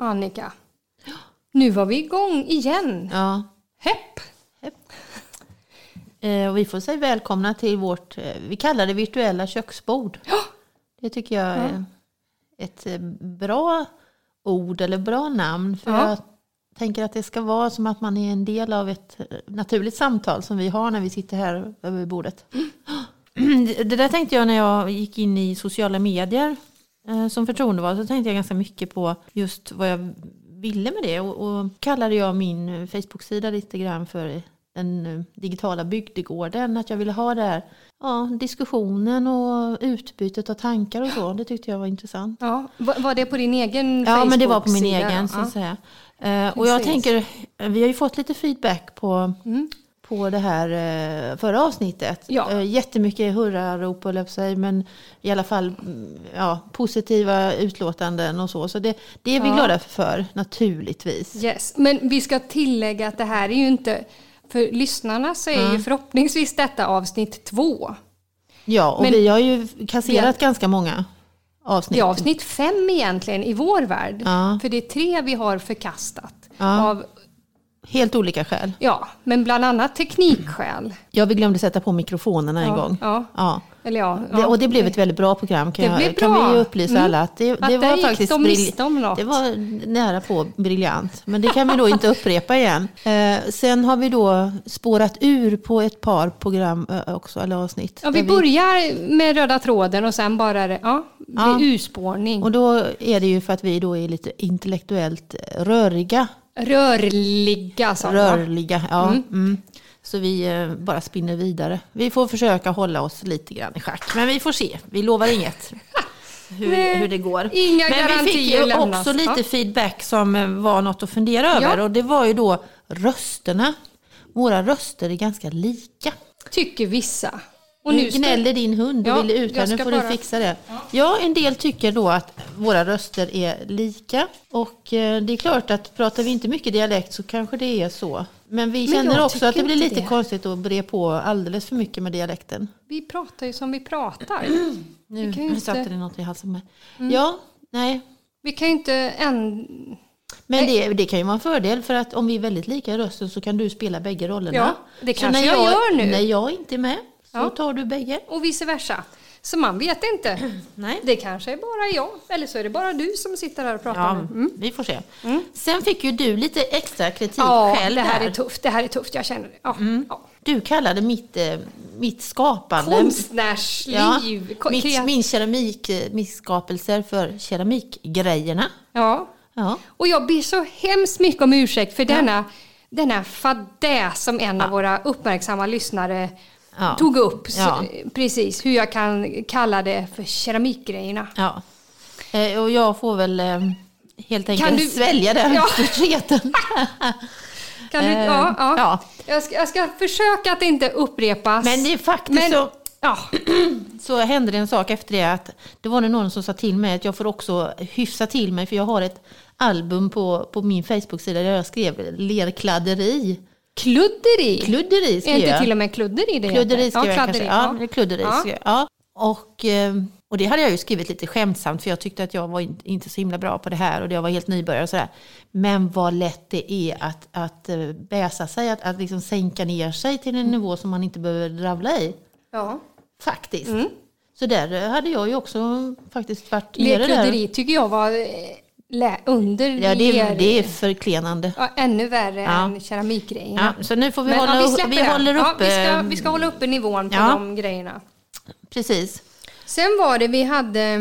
Annika. Nu var vi igång igen. Ja. Hepp! Eh, och vi får säga välkomna till vårt, eh, vi kallar det virtuella köksbord. Det tycker jag är ett eh, bra ord eller bra namn. För Ja. jag tänker att det ska vara som att man är en del av ett eh, naturligt samtal som vi har när vi sitter här över bordet. Det det där tänkte jag när jag gick in i sociala medier eh, som förtroendevald. Så tänkte jag ganska mycket på just vad jag ville med det. Och, och kallade jag min eh, Facebook-sida lite grann för den eh, digitala bygdegården. Att jag ville ha det här, ja, diskussionen och utbytet av tankar och så. Det tyckte jag var intressant. Ja, var, det på din egen Ja, men det var på min Facebook-sida egen så Ja. att säga. Eh, och jag Precis. tänker, eh, vi har ju fått lite feedback på, Mm. På det här eh, förra avsnittet. Ja. Eh, jättemycket hurrarop att säga, men i alla fall mm, ja, positiva utlåtanden och så. Så det, det är vi Ja. glada för, naturligtvis. Yes. Men vi ska tillägga att det här är ju inte... För lyssnarna så är ju Mm. förhoppningsvis detta avsnitt två. Ja, och Men- vi har ju kasserat Vi ganska många avsnitt. Det är avsnitt fem egentligen i vår värld. Ja. För det är tre vi har förkastat. Ja. Av, Helt olika skäl. ja, men bland annat teknikskäl. Ja, vi glömde sätta på mikrofonerna en Ja, gång. ja. Ja. Eller ja, Det, ja. och det blev ett väldigt bra program kan, Det jag, kan bra. vi upplysa Mm. alla. Att det, Att det var faktiskt de något. Det var nära på briljant. Men det kan vi då inte upprepa igen. Eh, sen har vi då spårat ur på ett par program eh, också, eller avsnitt. Ja, vi Där börjar med röda tråden och sen bara det, ja, det Ja. urspårning. och då är det ju för att vi då är lite intellektuellt röriga. Rörliga sådana. Rörliga, ja. Mm. Så vi eh, bara spinner vidare. Vi får försöka hålla oss lite grann i schack. Men vi får se. Vi lovar inget. Hur, Nej, hur det går. inga Men vi fick ju lämnas. också lite Ja. feedback som eh, var något att fundera över. Ja. Och det var ju då rösterna. Våra röster är ganska lika. Tycker vissa. Och nu ska, gnäller din hund och Ja, vill ut här. jag Nu får bara- du fixa det. Ja, en del tycker då att våra röster är lika. Och eh, det är klart att pratar vi inte mycket dialekt så kanske det är så. Men vi Men känner jag också att det blir lite det. konstigt att bre på alldeles för mycket med dialekten. vi pratar ju som vi pratar. Nu Vi kan inte- Mm. satte det något i halsen med. Ja, nej. Vi kan ju inte än... Men det, det kan ju vara en fördel för att om vi är väldigt lika i rösten så kan du spela bägge rollerna. Ja, det kanske när jag gör nu. När jag inte är med så Ja. tar du bägge. Och vice versa. Så man vet inte. Nej. Det kanske är bara jag, eller så är det bara du som sitter här och pratar Ja, nu. Mm. vi får se. Sen fick ju du lite extra kritik Ja, själv det här där. är tufft. Det här är tufft, jag känner det. Ja, ja. Du kallade mitt, eh, mitt skapande, Konstnärsliv. ja, mitt, min keramik, eh, misskapelser för keramikgrejerna. Ja. Ja. Och jag ber så hemskt mycket om ursäkt för denna, denna fadäs som en av våra uppmärksamma lyssnare Ja. tog upp. Ja. Precis, hur jag kan kalla det för keramikgrejerna. Ja. Eh, och jag får väl eh, helt enkelt Kan du- svälja den Ja. förtreten. Kan du, Eh, ja, ja. ja. Jag, ska, jag ska försöka att inte upprepas. Men det är faktiskt Men- så, Ja, så hände det en sak efter det att det var någon som sa till mig att jag får också hyfsa till mig för jag har ett album på, på min Facebook-sida där jag skrev lerkladderi. Kludderi. Kludderi är skrev inte jag. till och med kludderi det Kludderi skrev jag kanske. Ja, är kludderi Ja. skrev jag. Ja. Och, eh, och det hade jag ju skrivit lite skämtsamt för jag tyckte att jag var in- inte så himla bra på det här och jag var helt nybörjare och sådär. Men vad lätt det är att, att eh, bäsa sig, att, att liksom sänka ner sig till en nivå som man inte behöver dravla i. Ja. Faktiskt. Mm. Så där hade jag ju också faktiskt varit nere där. Tycker jag var eh, under Ja, det är, det är förklenande. ja, ännu värre Ja. än keramikgrejerna. Ja, så nu får vi Men, hålla ja, vi det. håller ja, uppe. vi, ska, vi ska hålla uppe nivån på Ja. de grejerna. Precis. Sen var det vi hade...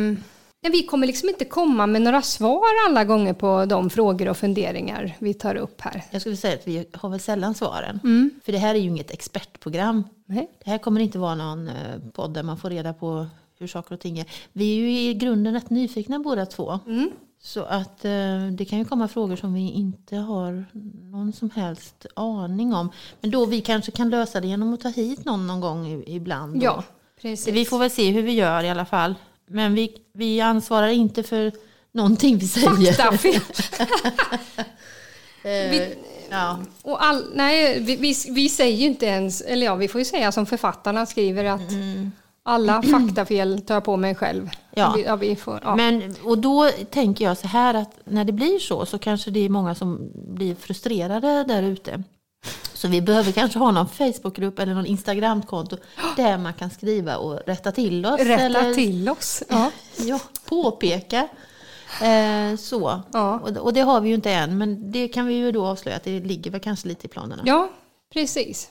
Nej, vi kommer liksom inte komma med några svar alla gånger på de frågor och funderingar vi tar upp här. Jag skulle säga att vi har väl sällan svaren. Mm. För det här är ju inget expertprogram. Nej. Det här kommer inte vara någon eh, podd där man får reda på hur saker och ting är. Vi är ju i grunden rätt nyfikna båda två. Mm. Så att eh, det kan ju komma frågor som vi inte har någon som helst aning om. Men då vi kanske kan lösa det genom att ta hit någon någon gång ibland. då. Ja, precis. Vi får väl se hur vi gör i alla fall. Men vi, vi ansvarar inte för någonting vi säger. Faktafel. Eh, Vi- ja. Och all, nej, vi, vi, vi säger ju inte ens, eller ja, vi får ju säga som författarna skriver att Mm. Alla faktafel tar jag på mig själv. Ja. Vi, ja, vi får, ja. Men, och då tänker jag så här att när det blir så så kanske det är många som blir frustrerade där ute. Så vi behöver kanske ha någon Facebookgrupp eller någon Instagramkonto där man kan skriva och rätta till oss. Rätta eller, till oss. Ja. Ja, påpeka. Eh, så. Ja. Och, och det har vi ju inte än, men det kan vi ju då avslöja att det ligger väl kanske lite i planerna. ja, precis.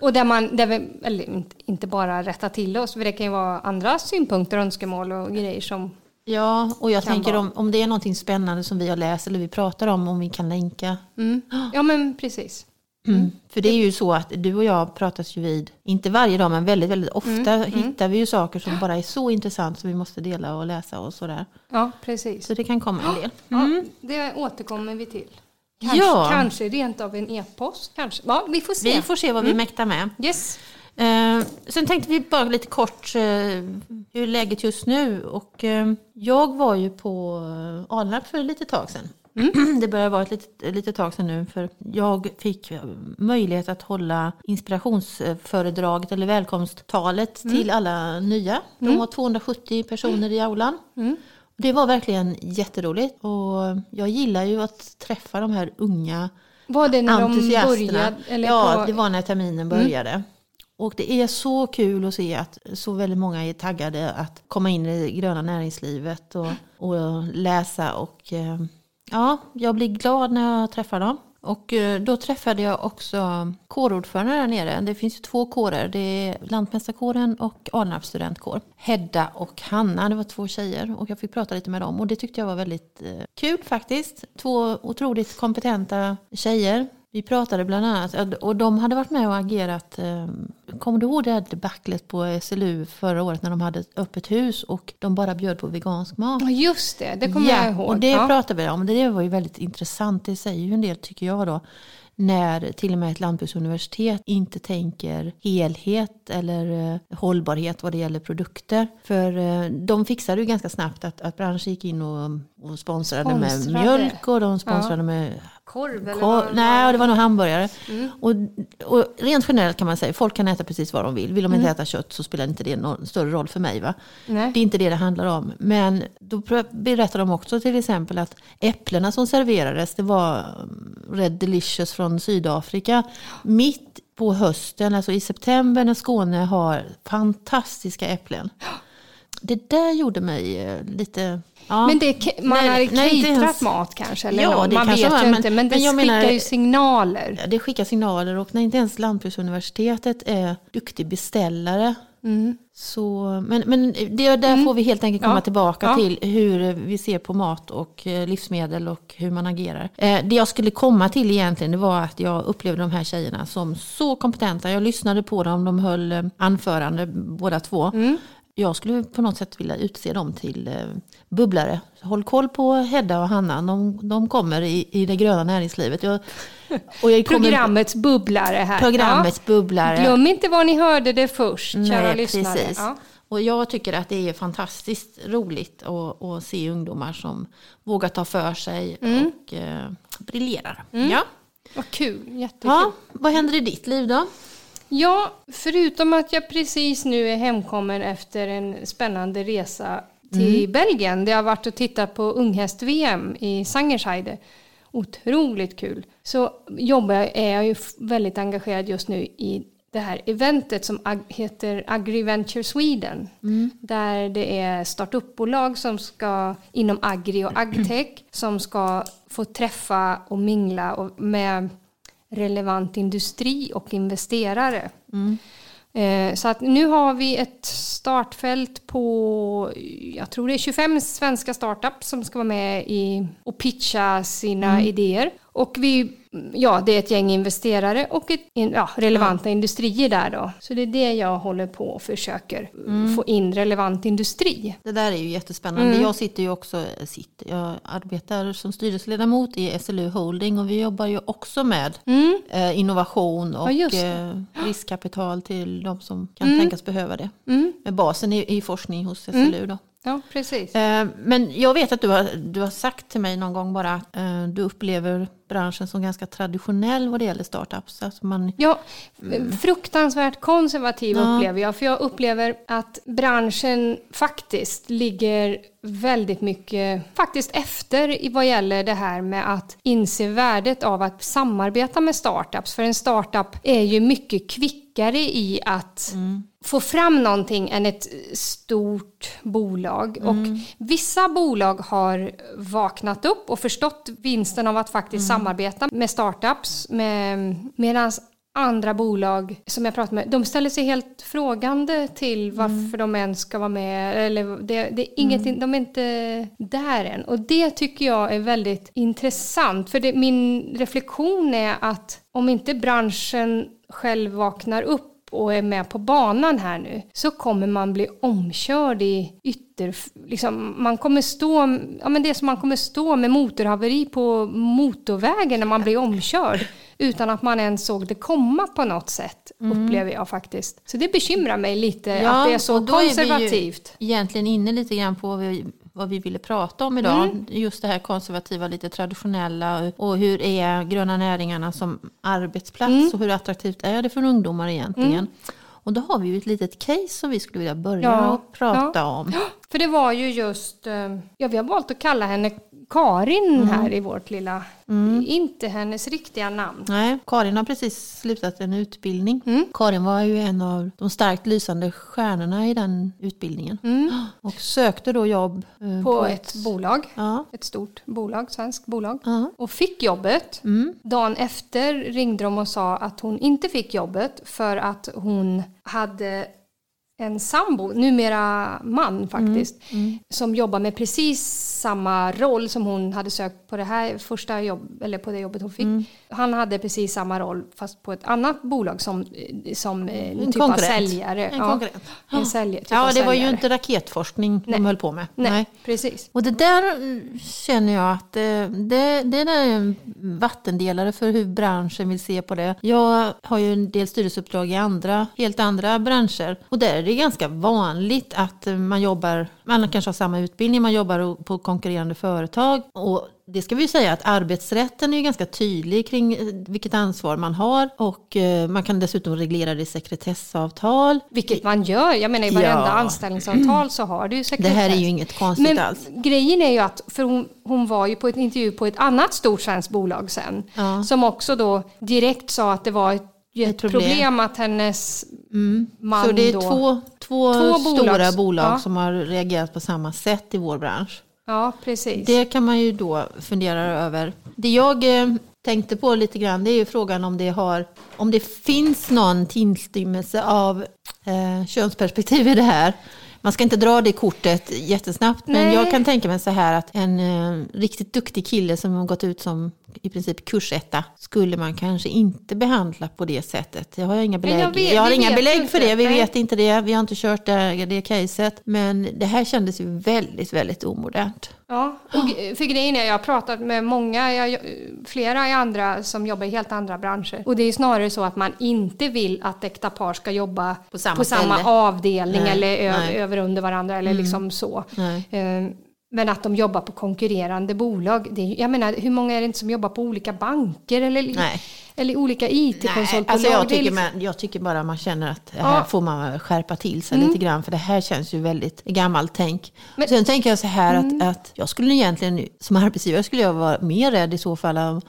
Och där man, där vi, eller inte- bara rätta till oss, för det kan ju vara andra synpunkter, önskemål och grejer som... Ja, och jag tänker vara. om, om det är någonting spännande som vi har läst eller vi pratar om, om vi kan länka. Mm. Ja, men precis. Mm. För det är ju så att du och jag pratas ju vid, inte varje dag men väldigt, väldigt ofta hittar vi ju saker som bara är så intressant som vi måste dela och läsa och sådär. Ja, precis. Så det kan komma en del. Ja, det återkommer vi till. Kanske, Ja. kanske rent av en e-post. Kanske. Ja, vi får se. Vi får se vad vi mäktar med. Yes. Eh, sen tänkte vi bara lite kort eh, hur läget just nu. Och, eh, jag var ju på eh, Alnarp för ett litet tag sedan. Det börjar vara ett litet, ett litet tag sedan nu för jag fick eh, möjlighet att hålla inspirationsföredraget eller välkomsttalet till alla nya. De var 270 personer i aulan. Det var verkligen jätteroligt och jag gillar ju att träffa de här unga Var det när de började? Eller ja, på, det var när terminen började. Och det är så kul att se att så väldigt många är taggade att komma in i det gröna näringslivet och, och läsa. Och eh, ja, jag blir glad när jag träffar dem. Och eh, då träffade jag också kårordförande där nere. Det finns ju två kårer. Det är Lantmästarkåren och Alnarps studentkår. Hedda och Hanna, det var två tjejer. Och jag fick prata lite med dem. Och det tyckte jag var väldigt eh, kul faktiskt. Två otroligt kompetenta tjejer. Vi pratade bland annat, och de hade varit med och agerat, eh, kommer du ihåg det här debaclet på SLU förra året när de hade ett öppet hus och de bara bjöd på vegansk mat? Ja, just det. Det kommer jag ihåg. och det ja. pratade vi om. Det var ju väldigt intressant. Det säger ju en del tycker jag då. När till och med ett lantbruksuniversitet inte tänker helhet eller eh, hållbarhet vad det gäller produkter. För eh, de fixade ju ganska snabbt att, att branschen gick in och, och sponsrade, med Sponsrade. mjölk och de sponsrade med Korv eller Kor- vad- nej, det var nog hamburgare. Mm. Och, och rent generellt kan man säga, folk kan äta precis vad de vill. Vill de Mm. inte äta kött så spelar inte det någon större roll för mig. Va? Nej. Det är inte det det handlar om. Men då berättar de också till exempel att äpplena som serverades, det var mm, Red Delicious från Sydafrika. Mitt på hösten, alltså i september när Skåne har fantastiska äpplen. Det där gjorde mig eh, lite... Ja. Men det, är- man Nej, har nej, caterat mat kanske? Eller Ja, det man kanske vet var, ju men- inte, men det men skickar menar- ju signaler. Ja, Det skickar signaler och när inte ens Lantbruksuniversitetet är duktig beställare. Så, men men det, där får vi helt enkelt komma Mm. Ja. tillbaka Ja. till hur vi ser på mat och eh, livsmedel och hur man agerar. Eh, Det jag skulle komma till egentligen det var att jag upplevde de här tjejerna som så kompetenta. Jag lyssnade på dem, de höll anförande båda två. Mm. Jag skulle på något sätt vilja utse dem till eh, bubblare. Håll koll på Hedda och Hanna, de, de kommer i, i det gröna näringslivet. Jag, och jag kommer- Programmets bubblare här. Programmets bubblare. Ja. Glöm inte var ni hörde det först, kära Nej, lyssnare. precis. Ja. Och jag tycker att det är fantastiskt roligt att, att se ungdomar som vågar ta för sig Mm. och eh, briljerar. Ja. Vad kul, jättekul. ja, vad händer i ditt liv då? Ja, förutom att jag precis nu är hemkommen efter en spännande resa till Belgien. Där jag har varit och tittat på unghäst-VM i Sangerscheide. Otroligt kul. Så jobbar jag, är jag ju väldigt engagerad just nu i det här eventet som ag- heter AgriVenture Sweden. Där det är startupbolag som ska, inom agri och agtech, som ska få träffa och mingla och med relevant industri och investerare. Eh, Så att nu har vi ett startfält på, jag tror det är 25 svenska startups som ska vara med i och pitcha sina idéer. Och vi, ja, det är ett gäng investerare och ett, ja, relevanta industrier där då. Så det är det jag håller på och försöker få in relevant industri. Det där är ju jättespännande. Mm. Jag sitter ju också, eh, sitter, jag arbetar som styrelseledamot i SLU Holding och vi jobbar ju också med eh, innovation och Mm. Ja, eh, riskkapital till de som kan tänkas behöva det. Mm. Med basen i, i forskning hos SLU då. Ja, precis. Eh, Men jag vet att du har, du har sagt till mig någon gång bara att eh, du upplever branschen som ganska traditionell vad det gäller startups. Alltså man, Ja, fruktansvärt konservativ Ja. upplever jag. För jag upplever att branschen faktiskt ligger väldigt mycket faktiskt efter i vad gäller det här med att inse värdet av att samarbeta med startups. För en startup är ju mycket kvickare i att få fram någonting än ett stort bolag. Och vissa bolag har vaknat upp och förstått vinsten av att faktiskt samarbeta med startups. Med, Medan andra bolag som jag pratar med, de ställer sig helt frågande till varför de ens ska vara med. Eller det, det är ingenting, De är inte där än. Och det tycker jag är väldigt intressant. För det, min reflektion är att om inte branschen själv vaknar upp och är med på banan här nu så kommer man bli omkörd i ytter... Liksom, man kommer stå... Ja, men det som man kommer stå med motorhaveri på motorvägen när man blir omkörd utan att man ens såg det komma på något sätt, upplever jag faktiskt. Så det bekymrar mig lite Ja, att det är så och då är vi ju- konservativt. egentligen inne lite grann på vad vi, vad vi ville prata om idag. Mm. Just det här konservativa, lite traditionella och hur är gröna näringarna som arbetsplats Mm. och hur attraktivt är det för ungdomar egentligen. Och då har vi ju ett litet case som vi skulle vilja börja Ja, prata ja. om. För det var ju just, eh, ja vi har valt att kalla henne Karin här i vårt lilla, inte hennes riktiga namn. Nej, Karin har precis slutat en utbildning. Mm. Karin var ju en av de starkt lysande stjärnorna i den utbildningen. Och sökte då jobb eh, På ett bolag, Ja. ett stort bolag, svenskt bolag. Ja. Och fick jobbet. Dagen efter ringde de och sa att hon inte fick jobbet för att hon hade en sambo, numera man faktiskt, som jobbar med precis samma roll som hon hade sökt på det här första jobb, eller på det jobbet hon fick. Han hade precis samma roll fast på ett annat bolag som, som eh, en typ av säljare. En ja. En sälj, typ Ja, det var ju säljare. inte raketforskning Nej. de höll på med. Nej, precis. Och det där mm, känner jag att eh, det, det är en vattendelare för hur branschen vill se på det. Jag har ju en del styrelseuppdrag i andra, helt andra branscher. Och där är det ganska vanligt att man jobbar, man kanske har samma utbildning, man jobbar på konkurrerande företag. Och det ska vi ju säga att arbetsrätten är ju ganska tydlig kring eh, vilket ansvar man har. Och eh, man kan dessutom reglera det i sekretessavtal. Vilket man gör. Jag menar i varenda Ja. anställningsavtal så har du ju Det sekretess. här är ju inget konstigt Men alls. grejen är ju att, för hon, hon var ju på ett intervju på ett annat stort svenskt bolag sen. Ja. Som också då direkt sa att det var ett, ett problem. problem. att hennes man Så det är då... två, två, Två stora bolags- bolag ja. som har reagerat på samma sätt i vår bransch. Ja, precis. Det kan man ju då fundera över. Det jag eh, tänkte på lite grann det är ju frågan om det, har, om det finns någon tillstymmelse av eh, könsperspektiv i det här. Man ska inte dra det kortet jättesnabbt men Nej. jag kan tänka mig så här att en eh, riktigt duktig kille som har gått ut som i princip kursetta skulle man kanske inte behandla på det sättet. Jag har inga belägg, jag vet- jag har inga belägg för det, vi vet inte det, vi har inte kört det, det caset. Men det här kändes ju väldigt, väldigt omodernt. Ja, och för grejen är jag har pratat med många, jag, flera i andra som jobbar i helt andra branscher. Och det är snarare så att man inte vill att äkta par ska jobba På samma ställe. avdelning Nej, eller nej. Mm. över under varandra eller liksom så. Nej. Men att de jobbar på konkurrerande bolag. Det är, jag menar, hur många är det inte som jobbar på olika banker eller, Nej. eller olika IT-konsultbolag? alltså jag, tycker liksom- man, jag tycker bara man känner att här Ja. får man skärpa till sig Mm. lite grann. För det här känns ju väldigt gammalt tänk. Men- Sen tänker jag så här Mm. att, att jag skulle egentligen som arbetsgivare skulle jag vara mer rädd i så fall om,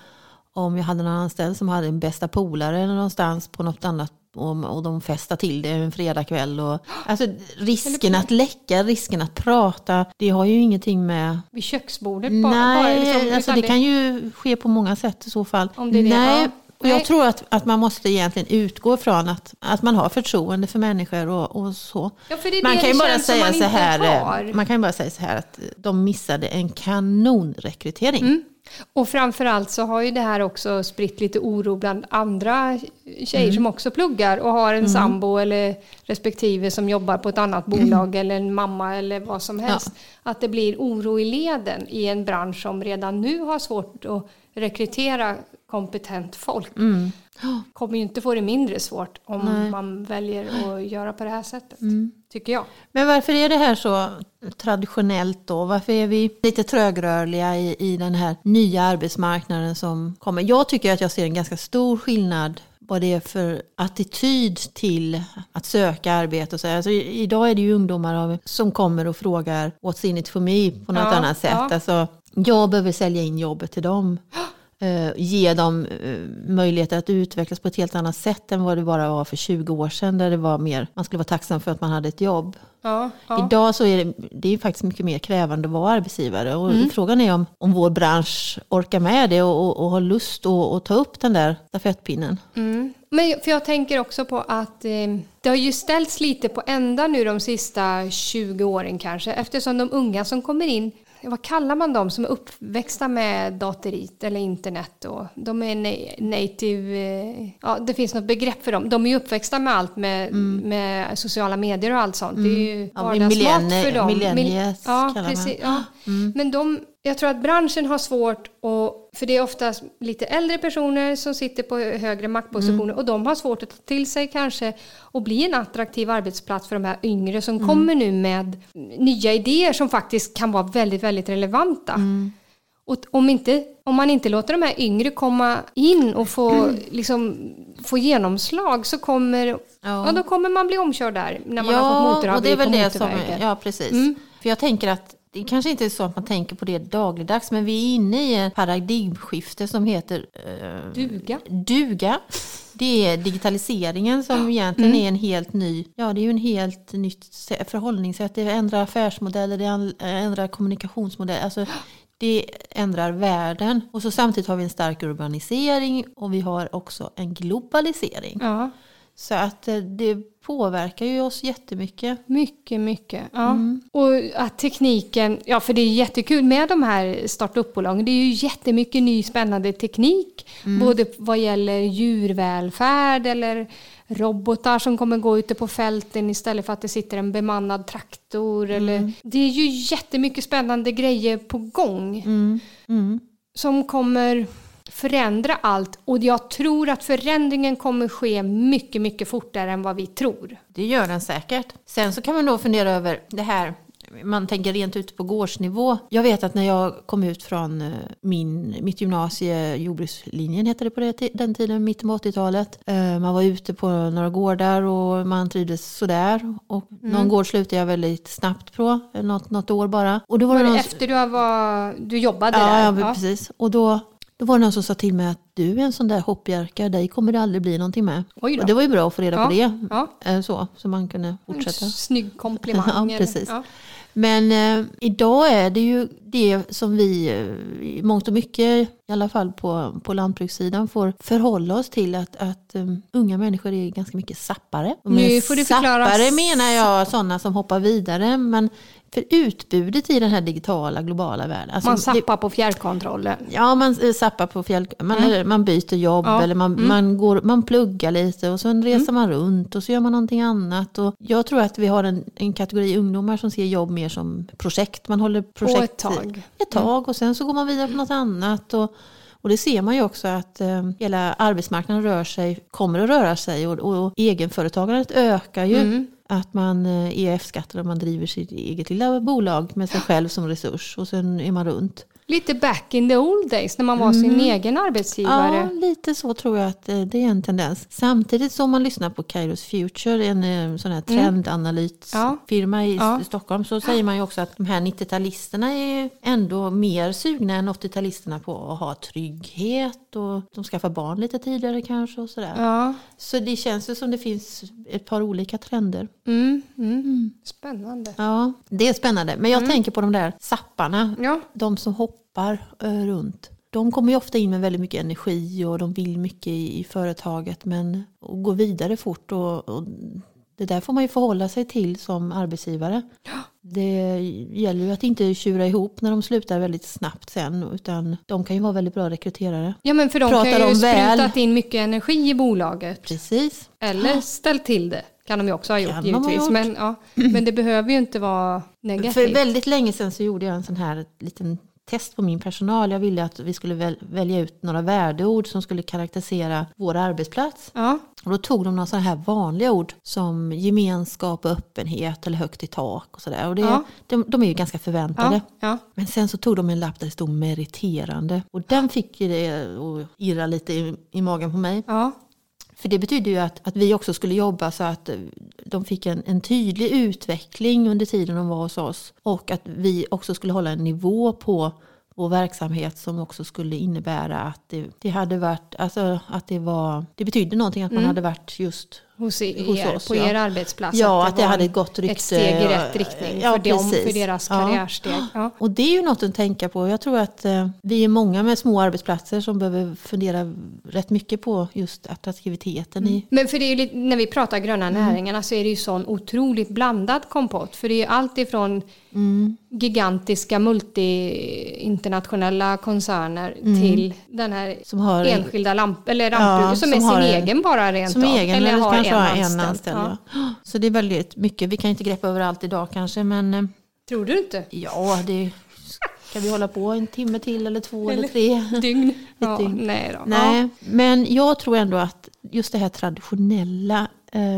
om jag hade någon anställd som hade en bästa polare någonstans på något annat och, och de festar till det en fredagkväll. Och, alltså risken att läcka, risken att prata, det har ju ingenting med Vid köksbordet bara? Nej, bara liksom, alltså utan det kan ju ske på många sätt i så fall. Om det är det, Nej, ja. och jag tror att, att man måste egentligen utgå från att, att man har förtroende för människor och, och så. Ja, det man det kan ju det bara säga man så här, har. man kan ju bara säga så här att de missade en kanonrekrytering. Mm. Och framförallt så har ju det här också spritt lite oro bland andra tjejer Mm. som också pluggar och har en sambo eller respektive som jobbar på ett annat bolag eller en mamma eller vad som helst. Att det blir oro i leden i en bransch som redan nu har svårt att rekrytera kompetent folk. Mm. Kommer ju inte få det mindre svårt om Nej. man väljer att göra på det här sättet. Mm. Tycker jag. Men varför är det här så traditionellt då? Varför är vi lite trögrörliga i, i den här nya arbetsmarknaden som kommer? Jag tycker att jag ser en ganska stor skillnad vad det är för attityd till att söka arbete. Och så. Alltså, idag är det ju ungdomar som kommer och frågar what's in it for me på något Ja, annat sätt. ja. Alltså, jag behöver sälja in jobbet till dem. Eh, ge dem eh, möjligheter att utvecklas på ett helt annat sätt än vad det bara var för 20 år sedan. Där det var mer, man skulle vara tacksam för att man hade ett jobb. Ja, ja. Idag så är det, det är faktiskt mycket mer krävande att vara arbetsgivare. Och Mm. Frågan är om, om vår bransch orkar med det och, och, och har lust att, att ta upp den där stafettpinnen. Mm. Men för jag tänker också på att eh, det har ju ställts lite på ända nu de sista 20 åren kanske eftersom de unga som kommer in vad kallar man dem som är uppväxta med datorit eller internet då? De är na- native, eh, ja det finns något begrepp för dem. De är ju uppväxta med allt med, med sociala medier och allt sånt. Det är ju Mm. Ja, vardagsmat millenni- för dem. ja, kallar man. Mm. precis. Ja. Men de, jag tror att branschen har svårt och för det är oftast lite äldre personer som sitter på högre maktpositioner Mm. och de har svårt att ta till sig kanske och bli en attraktiv arbetsplats för de här yngre som Mm. kommer nu med nya idéer som faktiskt kan vara väldigt, väldigt relevanta. Mm. Och om, inte, om man inte låter de här yngre komma in och få, liksom, få genomslag så kommer, ja. då kommer man bli omkörd där när man har fått Ja, motorhaveri och det är väl på det som, ja precis. Mm. För jag tänker att det kanske inte är så att man tänker på det dagligdags, men vi är inne i ett paradigmskifte som heter eh, Duga. duga. Det är digitaliseringen som egentligen Mm. är en helt ny, ja det är ju en helt nytt sä- förhållningssätt. Det ändrar affärsmodeller, det ändrar kommunikationsmodeller. Alltså, det ändrar världen. Och så samtidigt har vi en stark urbanisering och vi har också en globalisering. Ja. Så att eh, det påverkar ju oss jättemycket. Mycket, mycket. Ja. Och att tekniken, ja för det är jättekul med de här startup-bolagen. Det är ju jättemycket ny spännande teknik. Både vad gäller djurvälfärd eller robotar som kommer gå ute på fälten istället för att det sitter en bemannad traktor. Eller, det är ju jättemycket spännande grejer på gång Mm. som kommer förändra allt. Och jag tror att förändringen kommer ske mycket, mycket fortare än vad vi tror. Det gör den säkert. Sen så kan man då fundera över det här. Man tänker rent ut på gårdsnivå. Jag vet att när jag kom ut från eh, min, mitt gymnasie, jordbrukslinjen hette det på det, den tiden, mitten på 80-talet. Eh, Man var ute på några gårdar och man trivdes sådär. Och någon gård slutade jag väldigt snabbt på, eh, något, något år bara. Och då var, Var det det någon, efter du, var, du jobbade ja, där? ja, precis. Och då, då var det någon som sa till mig att du är en sån där hoppjerka, dig kommer det aldrig bli någonting med. Och det var ju bra att få reda på Ja, det. ja. Eh, Så, så man kunde fortsätta. En snygg komplimang. Ja, precis. Ja. Men eh, idag är det ju det som vi eh, i mångt och mycket, i alla fall på, på lantbrukssidan, får förhålla oss till att, att eh, unga människor är ganska mycket sappare. Och Nu får du förklara. Sappare menar jag sådana som hoppar vidare, men för utbudet i den här digitala globala världen. alltså Man sappar på fjärrkontrollen. Ja, man zappar på fjäll, man, eller man byter jobb Ja, eller man, man, går, man pluggar lite och sen reser man runt och så gör man någonting annat. Och jag tror att vi har en, en kategori ungdomar som ser jobb mer som projekt. Man håller projekt ett tag. ett tag och sen så går man vidare på något annat. Och, och det ser man ju också att eh, hela arbetsmarknaden rör sig, kommer att röra sig och, och egenföretagandet ökar ju. Att man eh, e är F-skattad och man driver sitt eget lilla bolag med sig själv som resurs och sen är man runt. Lite back in the old days när man var sin egen arbetsgivare. Ja, lite så tror jag att eh, det är en tendens. Samtidigt som man lyssnar på Kairos Future, en eh, sån här trendanalysfirma i Ja. Stockholm, så säger man ju också att de här 90-talisterna är ändå mer sugna än 80-talisterna på att ha trygghet och de skaffar barn lite tidigare kanske och sådär. Ja. Så det känns ju som det finns ett par olika trender. Mm, mm. Spännande. Ja, det är spännande. Men jag tänker på de där sapparna, Ja. de som hoppar eh, runt. De kommer ju ofta in med väldigt mycket energi och de vill mycket i, i företaget men och går vidare fort. Och, och det där får man ju förhålla sig till som arbetsgivare. Det gäller ju att inte tjura ihop när de slutar väldigt snabbt sen utan de kan ju vara väldigt bra rekryterare. ja, men för de Pratar kan ju väl? sprutat in mycket energi i bolaget. Precis. Eller ställt till det. Kan de ju också ha gjort Kan ha givetvis. gjort. Men, ja, men det behöver ju inte vara För negativt. väldigt länge sedan så gjorde jag en sån här liten test på min personal. Jag ville att vi skulle väl, välja ut några värdeord som skulle karaktärisera vår arbetsplats. Ja. Och då tog de några sådana här vanliga ord som gemenskap och öppenhet eller högt i tak och sådär. Och det, Ja. de, de är ju ganska förväntade. Ja. Men sen så tog de en lapp där det stod meriterande. Och den fick ju det att irra lite i, i magen på mig. För det betyder ju att, att vi också skulle jobba så att eh, de fick en, en tydlig utveckling under tiden de var hos oss. Och att vi också skulle hålla en nivå på vår verksamhet som också skulle innebära att det, det hade varit, alltså att det var, det betydde någonting att man hade varit just Hos, er, Hos oss, på ja. er arbetsplats. Ja, att det var hade en- gått rykte. Ett steg i och- rätt riktning ja, för, dem, för deras Ja. karriärsteg. Ja. Och det är ju något att tänka på. Jag tror att eh, vi är många med små arbetsplatser som behöver fundera rätt mycket på just attraktiviteten i Men för det är ju lite, när vi pratar gröna Mm. näringarna så är det ju sån otroligt blandad kompott. För det är ju allt ifrån Mm. gigantiska multi-internationella koncerner till den här Mm. som har enskilda lamp eller Ja, som, som är sin har- egen bara rent Som av. egen eller, kanske har en anställd. anställd. Ja. Ja. Så det är väldigt mycket. Vi kan inte greppa över allt idag kanske men eh, Tror du inte? ja, det ska vi hålla på en timme till eller två eller, tre. Dygn? Ja, dygn. nej då. Nej, men jag tror ändå att just det här traditionella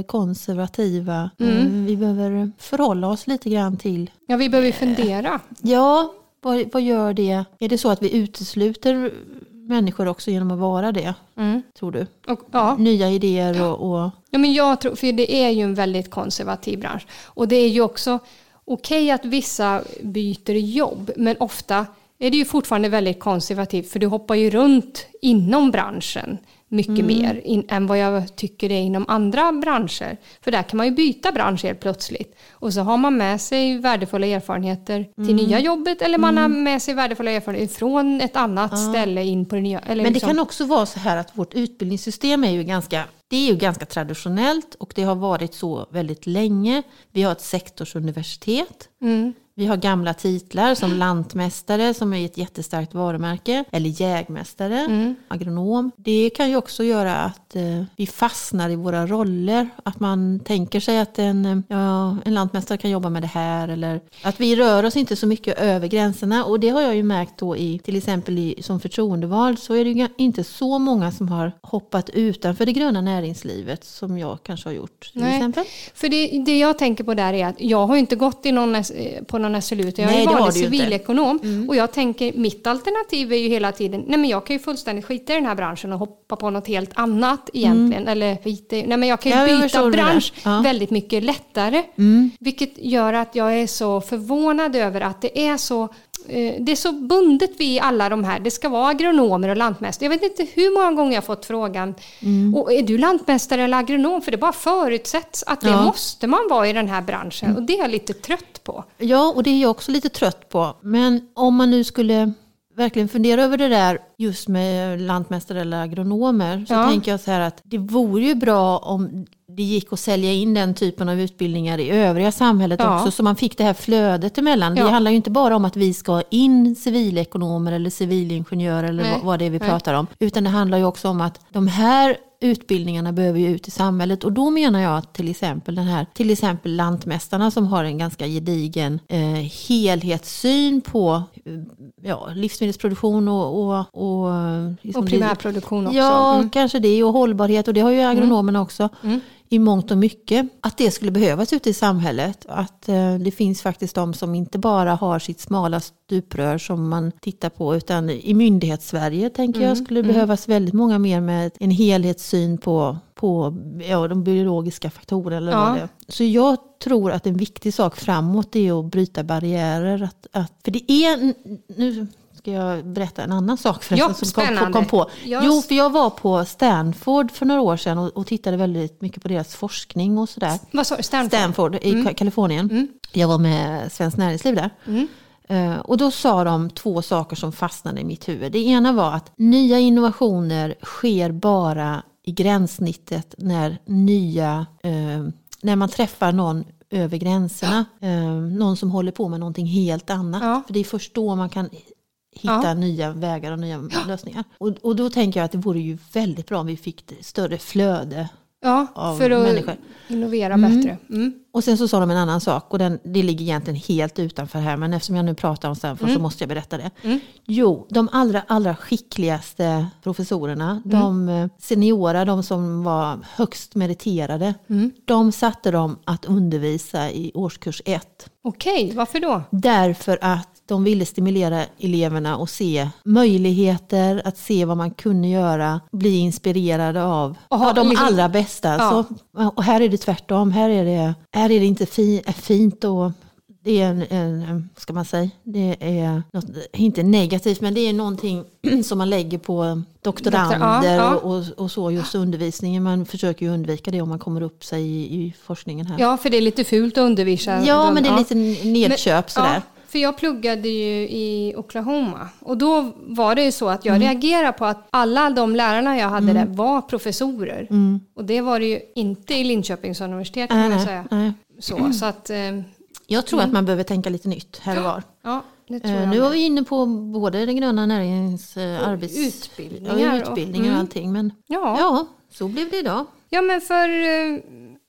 konservativa, eh, vi behöver förhålla oss lite grann till Ja, vi behöver fundera. Ja, vad, vad gör det? Är det så att vi utesluter människor också genom att vara det, Mm. tror du? Och, ja. Nya idéer och... och Ja, men jag tror, för det är ju en väldigt konservativ bransch. Och det är ju också okej att vissa byter jobb, men ofta är det ju fortfarande väldigt konservativt, för du hoppar ju runt inom branschen mycket mer in, än vad jag tycker det är inom andra branscher. För där kan man ju byta bransch helt plötsligt. Och så har man med sig värdefulla erfarenheter till nya jobbet, eller man har med sig värdefulla erfarenheter från ett annat ställe in på det nya. Men det liksom- kan också vara så här att vårt utbildningssystem är ju ganska, det är ju ganska traditionellt och det har varit så väldigt länge. Vi har ett sektorsuniversitet. Mm. Vi har gamla titlar som lantmästare som är ett jättestarkt varumärke. Eller jägmästare, Mm. agronom. Det kan ju också göra att eh, vi fastnar i våra roller. Att man tänker sig att en, ja, en lantmästare kan jobba med det här. Eller att vi rör oss inte så mycket över gränserna. Och det har jag ju märkt då i till exempel i, som förtroendevald så är det ju inte så många som har hoppat utanför det gröna näringslivet som jag kanske har gjort. Till Nej. exempel. För det, det jag tänker på där är att jag har inte gått i någon, eh, på någon SLU, utan jag Nej, ju inte. civilekonom. Och jag tänker, mitt alternativ är ju hela tiden, nej men jag kan ju fullständigt skita i den här branschen och hoppa på något helt annat egentligen. Eller skita i, nej men jag kan ju Ja, jag byta bransch Ja. väldigt mycket lättare. Vilket gör att jag är så förvånad över att det är så det är så bundet vid alla de här. Det ska vara agronomer och lantmästare. Jag vet inte hur många gånger jag fått frågan. Och är du lantmästare eller agronom? För det bara förutsätts att det Ja. måste man vara i den här branschen. Och det är jag lite trött på. Ja, och det är jag också lite trött på. Men om man nu skulle verkligen fundera över det där just med lantmästare eller agronomer så Ja. tänker jag så här att det vore ju bra om det gick att sälja in den typen av utbildningar i övriga samhället Ja. också så man fick det här flödet emellan. Ja. Det handlar ju inte bara om att vi ska in civilekonomer eller civilingenjörer eller Nej. vad- det är vi Nej. pratar om. Utan det handlar ju också om att de här utbildningarna behöver ju ut i samhället och då menar jag att till exempel den här, till exempel lantmästarna som har en ganska gedigen eh, helhetssyn på eh, ja, livsmedelsproduktion och, och, och, eh, liksom Och primärproduktion också. Ja, Mm. kanske det och hållbarhet och det har ju agronomerna också Mm. I mångt och mycket. Att det skulle behövas ute i samhället. Att eh, det finns faktiskt de som inte bara har sitt smala stuprör som man tittar på utan i myndighetssverige tänker Mm, jag skulle det behövas väldigt många mer med en helhetssyn på, på ja, de biologiska faktorerna. Eller Ja. vad det. Så jag tror att en viktig sak framåt är att bryta barriärer. Att, att, för det är, nu ska jag berätta en annan sak förresten Ja, som spännande. kom på. Jo, för jag var på Stanford för några år sedan och, och tittade väldigt mycket på deras forskning och sådär. Vad sa du? Stanford? Stanford i Ka- Kalifornien. Jag var med Svenskt Näringsliv där. Eh, och då sa de två saker som fastnade i mitt huvud. Det ena var att nya innovationer sker bara i gränssnittet när nya, eh, när man träffar någon över gränserna. Eh, någon som håller på med någonting helt annat. Ja. För det är först då man kan hitta Ja. nya vägar och nya lösningar. Och, och då tänker jag att det vore ju väldigt bra om vi fick större flöde Ja, av för att människor. innovera bättre. Mm. Och sen så sa de en annan sak och den, det ligger egentligen helt utanför här men eftersom jag nu pratar om Stanford Mm. så måste jag berätta det. Jo, de allra, allra skickligaste professorerna, Mm. de eh, seniora, de som var högst meriterade, Mm. de satte dem att undervisa i årskurs ett. Okej, varför då? Därför att de ville stimulera eleverna och se möjligheter, att se vad man kunde göra, bli inspirerade av ja, de liksom- allra bästa. Ja. Så, och här är det tvärtom, här är det, här är det inte fi, fint och det är en, en, ska man säga, det är något, inte negativt men det är någonting som man lägger på doktorander Doktor- ja, ja. Och, och, så just undervisningen. Man försöker ju undvika det om man kommer upp sig i, i forskningen här. Ja, för det är lite fult att undervisa. Ja, men det är lite nedköp sådär. För jag pluggade ju i Oklahoma och då var det ju så att jag Mm. reagerade på att alla de lärarna jag hade där var professorer. Och det var det ju inte i Linköpings universitet kan man säga. nej. Så, så att, eh, Jag tror att man behöver tänka lite nytt här och var. ja, Eh, nu var vi inne på både den gröna näringens eh, arbets... utbildningar ja, och- utbildningar och mm. allting. Men Ja. ja, så blev det idag. ja, men för eh,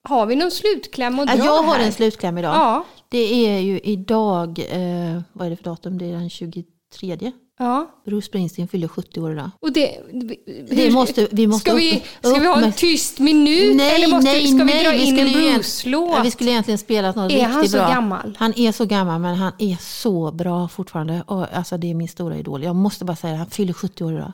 har vi någon slutkläm att dra jag har här? en slutkläm idag. Ja, Det är ju idag, eh, vad är det för datum? Det är den 23. ja. Bruce Springsteen fyller 70 år idag. Och det, Det måste, vi måste ska, vi, ska vi ha en tyst minut Nej, eller måste, nej, ska vi nej, dra vi in en Bruce-låt? Vi skulle egentligen spela något Är riktigt han så bra. gammal? Han är så gammal men han är så bra fortfarande. Och, alltså, det är min stora idol. Jag måste bara säga det, han fyller 70 år idag.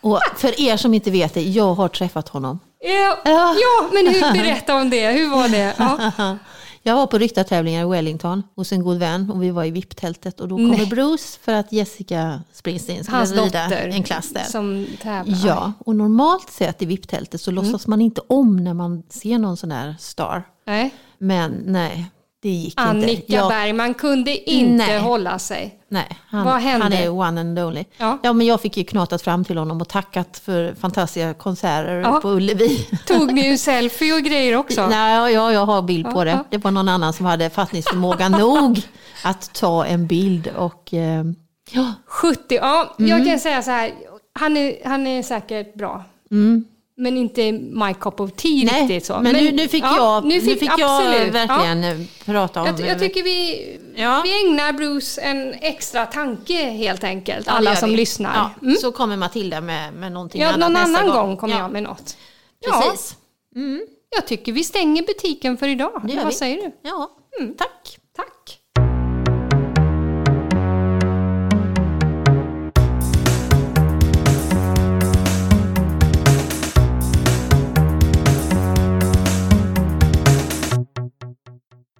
Och för er som inte vet det, jag har träffat honom. Ja, Ja. ja, men hur, berätta om det. Hur var det? Ja. Jag var på ryttartävlingar i Wellington hos en god vän och vi var i VIP-tältet och då kommer Nej. Bruce för att Jessica Springsteen skulle Hans rida dotter en klass där. som tävlar. Ja, och normalt sett i VIP-tältet så Mm. låtsas man inte om när man ser någon sån där star. Nej. Men nej, det gick Annika inte. Jag- Bergman kunde inte Nej. hålla sig. Nej, han, Vad hände? han är one and only. Ja. Ja. men jag fick ju knatat fram till honom och tackat för fantastiska konserter Ja. på Ullevi. Tog ni en selfie och grejer också? Nej, ja, jag har bild på Ja, det. Det var någon annan som hade fattningsförmåga nog att ta en bild. Och, eh, ja, 70, ja, jag Mm. kan säga så här. Han är, han är säkert bra. Men inte my cup of tea Mm. nej, riktigt så. men, nu, nu fick ja, jag, nu fick, jag absolut. verkligen eh, prata om... Ja. Jag, jag tycker vi, Ja. vi ägnar Bruce en extra tanke helt enkelt. Ja, alla som vi. lyssnar. Ja, Så kommer Matilda med, med någonting Ja, annat någon annan gång. gång kommer ja, jag med något. Ja, Precis. jag tycker vi stänger butiken för idag. Vad vi. säger du? Ja, tack.